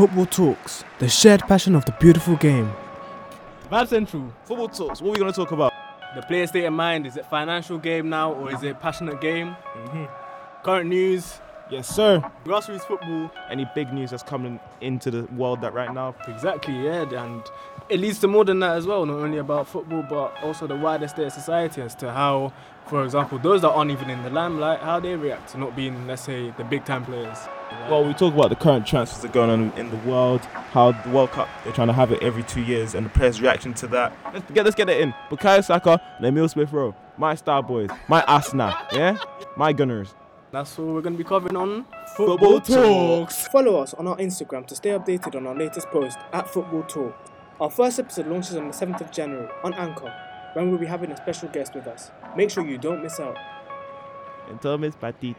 Football Talks, the shared passion of the beautiful game. Vibe Central, Football talks. What are we going to talk about? the player state of mind. Is it financial game now or is it passionate game? Mm-hmm. Current news, Yes, sir. grassroots football. Any big news that's coming into the world that right now? Exactly, yeah, and it leads to more than that as well. Not only about football, but also the wider state of society as to how, for example, those that aren't even in the limelight, how they react to not being, let's say, the big time players. Well, we talk about the current transfers that are going on in the world, how the World Cup they're trying to have it every two years, and the players' reaction to that. Let's get let's get it in. Bukayo Saka and Emile Smith Rowe, my star boys, my Arsenal, yeah, my Gunners. That's all we're going to be covering on Football Talks. Follow us on our Instagram to stay updated on our latest post at Football Talk. Our first episode launches on the 7th of January on Anchor, when we'll be having a special guest with us. Make sure you don't miss out. And Thomas Partey.